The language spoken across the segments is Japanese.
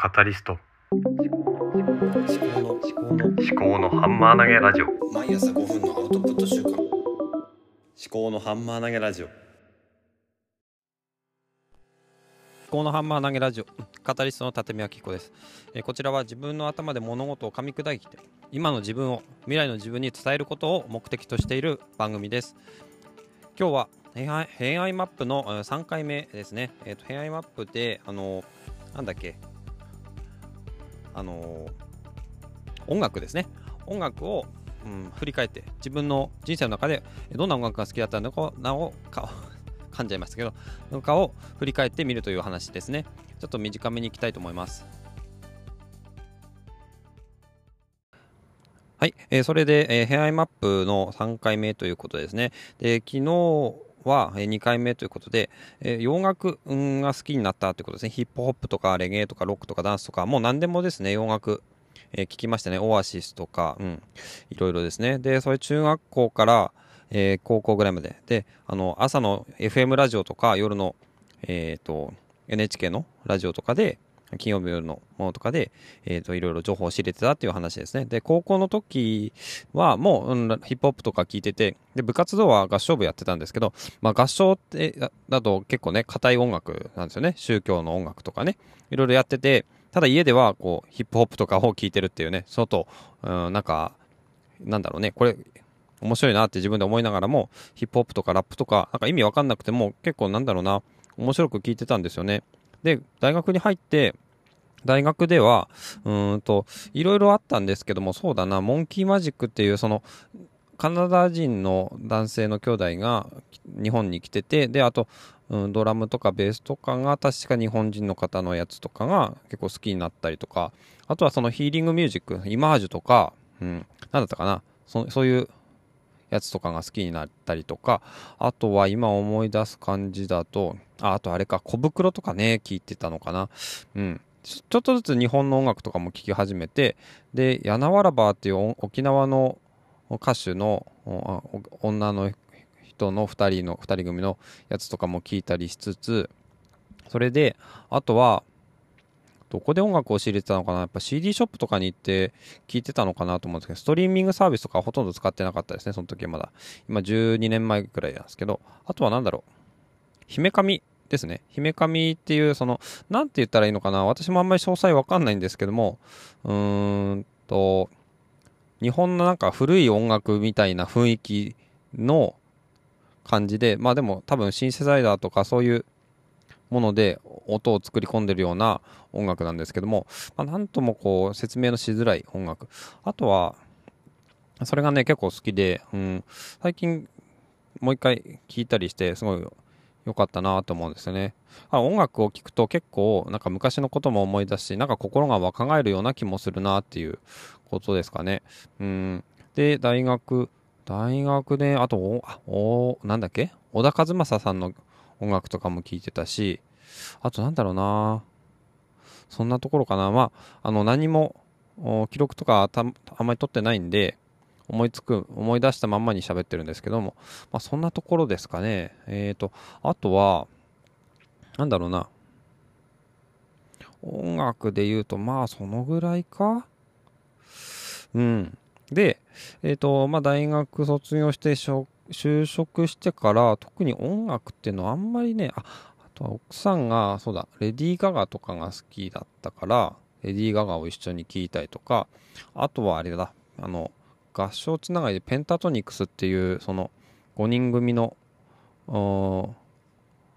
カタリスト。思考の思考の思考のハンマー投げラジオ。毎朝5分のアウトプット週間思考のハンマー投げラジオ。思考のハンマー投げラジオ。カタリストの立見明彦です、えーこちらは自分の頭で物事を噛み砕いて今の自分を未来の自分に伝えることを目的としている番組です。今日は偏愛マップのえー3回目ですね、えーと偏愛マップであのなんだっけ？あの音楽ですね。音楽を、うん、振り返って自分の人生の中でどんな音楽が好きだったのかなおか 噛んじゃいましたけどのかを振り返ってみるという話ですね。ちょっと短めにいきたいと思います。はい、えーそれで、えー、偏愛マップの3回目ということですね。で昨日はえ2回目ということで、えー洋楽が好きになったということですねヒップホップとかレゲエとかロックとかダンスとかもう何でもですね洋楽えー聞きましたね。オアシスとか、うん、いろいろですね。で、それ中学校から、えー高校ぐらいまで。で、あの、朝の FM ラジオとか、夜の、えっ、と、NHK のラジオとかで、金曜日のものとかで、えっ、と、いろいろ情報を知れてたっていう話ですね。で、高校の時はもう、うん、ヒップホップとか聞いてて、で、部活動は合唱部やってたんですけど、まあ合唱ってだと結構ね、硬い音楽なんですよね。宗教の音楽とかね。いろいろやってて、ただ家ではこうヒップホップとかを聴いてるっていうね、外、うん、なんか、なんだろうね、これ、面白いなって自分で思いながらも、ヒップホップとかラップとか、なんか意味わかんなくても、結構なんだろうな、面白く聞いてたんですよね。で、大学に入って、大学では、うんと、いろいろあったんですけども、そうだな、モンキーマジックっていう、その、カナダ人の男性の兄弟が日本に来てて、で、あと、うん、ドラムとかベースとかが確か日本人の方のやつとかが結構好きになったりとか、あとはそのヒーリングミュージック、イマージュとか、うん、なんだったかな、そそういうやつとかが好きになったりとか、あとは今思い出す感じだと、ああとあれか、小袋とかね、聞いてたのかな。うん。ちょっとずつ日本の音楽とかも聴き始めて、で、ヤナワラバーっていう沖縄の歌手の女の人の2人の2人組のやつとかも聞いたりしつつそれであとはどこで音楽を仕入れてたのかな？やっぱ CD ショップとかに行って聞いてたのかなと思うんですけどストリーミングサービスとかほとんど使ってなかったですねその時はまだ。今12年前くらいなんですけど。あとは何だろう？姫神ですね。姫神っていうその何て言ったらいいのかな？私もあんまり詳細わかんないんですけどもうーんと日本のなんか古い音楽みたいな雰囲気の感じでまあでも多分シンセサイザーとかそういうもので音を作り込んでるような音楽なんですけども、まあ、なんともこう説明のしづらい音楽。あとはそれがね結構好きで、うん、最近もう一回聴いたりしてすごい良かったなと思うんですよね。あ音楽を聴くと結構なんか昔のことも思い出しなんか心が若返るような気もするなっていうことですかね。うん。で大学大学で、あと、お、おなんだっけ？小田和正さんの音楽とかも聴いてたし、あとなんだろうなそんなところかな。まあ、あの、何も、記録とかあんまり取ってないんで、思いつく、思い出したまんまに喋ってるんですけども、まあ、そんなところですかね。えーと、あとは、なんだろうな。音楽で言うと、まあ、そのぐらいかうん。で、えっ、と、まあ、大学卒業してしょ就職してから、特に音楽っていうのはあんまりね、あ、あとは奥さんが、そうだ、レディー・ガガとかが好きだったから、レディー・ガガを一緒に聴いたりとか、あとはあれだ、あの、合唱つながりでペンタトニクスっていう、その、5人組の、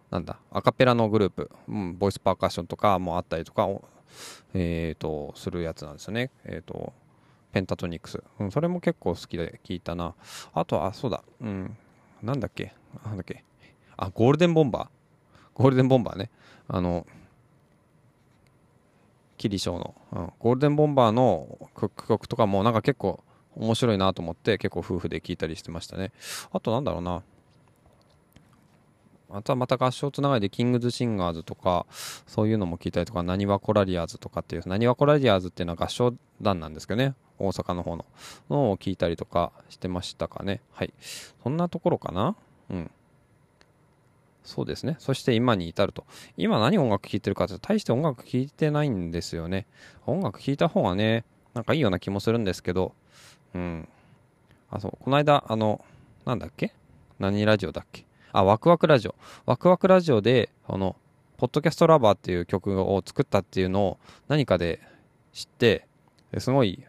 なんだ、アカペラのグループ、うん、ボイスパーカッションとかもあったりとか、えっ、と、するやつなんですよね。えっ、と、ペンタトニクス、うん。それも結構好きで聞いたな。あとは、あ、そうだ、うん、なんだっけ、なんだっけ、あ、ゴールデンボンバー。ゴールデンボンバーね。あの、キリショーの、うん、ゴールデンボンバーの曲曲とかもなんか結構面白いなと思って結構夫婦で聞いたりしてましたね。あとなんだろうな。あとはまた合唱つながりでキングズシンガーズとかそういうのも聞いたりとかなにわコラリアーズとかっていうなにわコラリアーズっていうのは合唱団なんですけどね。大阪の方ののを聞いたりとかしてましたかね。はい。そんなところかな。うん。そうですね。そして今に至ると。今何音楽聴いてるかって大して音楽聴いてないんですよね。音楽聴いた方がね、なんかいいような気もするんですけど、うん。あ、そう、この間、あの、なんだっけ？何ラジオだっけ？あ、ワクワクラジオ。ワクワクラジオで、あの、ポッドキャストラバーっていう曲を作ったっていうのを何かで知って、すごい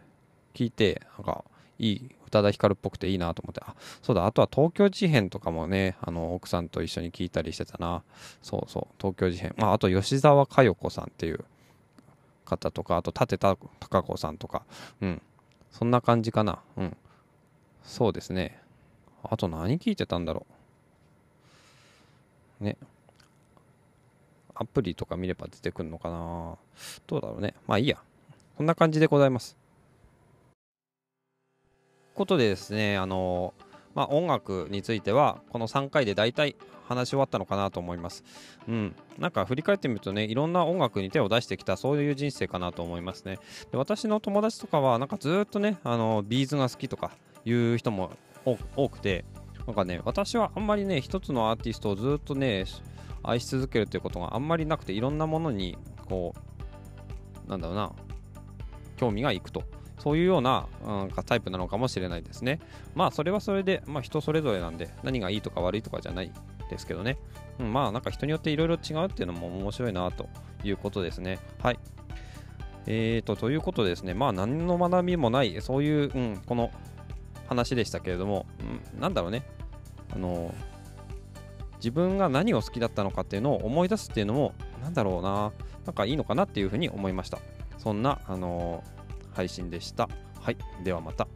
聞いて、なんか、いい、宇多田ヒカルっぽくていいなと思って、あ、そうだ、あとは東京事変とかもね、あの、奥さんと一緒に聞いたりしてたな。そうそう、東京事変。まあ、あと吉沢佳代子さんっていう方とか、あと立田孝子さんとか、うん。そんな感じかな。うん。そうですね。あと何聞いてたんだろう。ね。アプリとか見れば出てくるのかな。どうだろうね。まあいいや。こんな感じでございます。ことでですね、あの、まあ音楽については、この3回で大体話し終わったのかなと思います。うん。なんか振り返ってみるとね、いろんな音楽に手を出してきた、そういう人生かなと思いますね。で私の友達とかは、なんかずっとね、あの、ビーズが好きとかいう人も多くて、なんかね、私はあんまりね、一つのアーティストをずっとね、愛し続けるということがあんまりなくて、いろんなものに、こう、なんだろうな、興味がいくと。そういうような、うん、タイプなのかもしれないですね。まあ、それはそれで、まあ、人それぞれなんで、何がいいとか悪いとかじゃないですけどね。うん、まあ、なんか人によっていろいろ違うっていうのも面白いなということですね。はい。えーと、ということでですね、まあ、何の学びもない、そういう、うん、この話でしたけれども、うん、なんだろうね。あの自分が何を好きだったのかっていうのを思い出すっていうのも、なんだろうな、なんかいいのかなっていうふうに思いました。そんな、あの配信でした。はい、ではまた。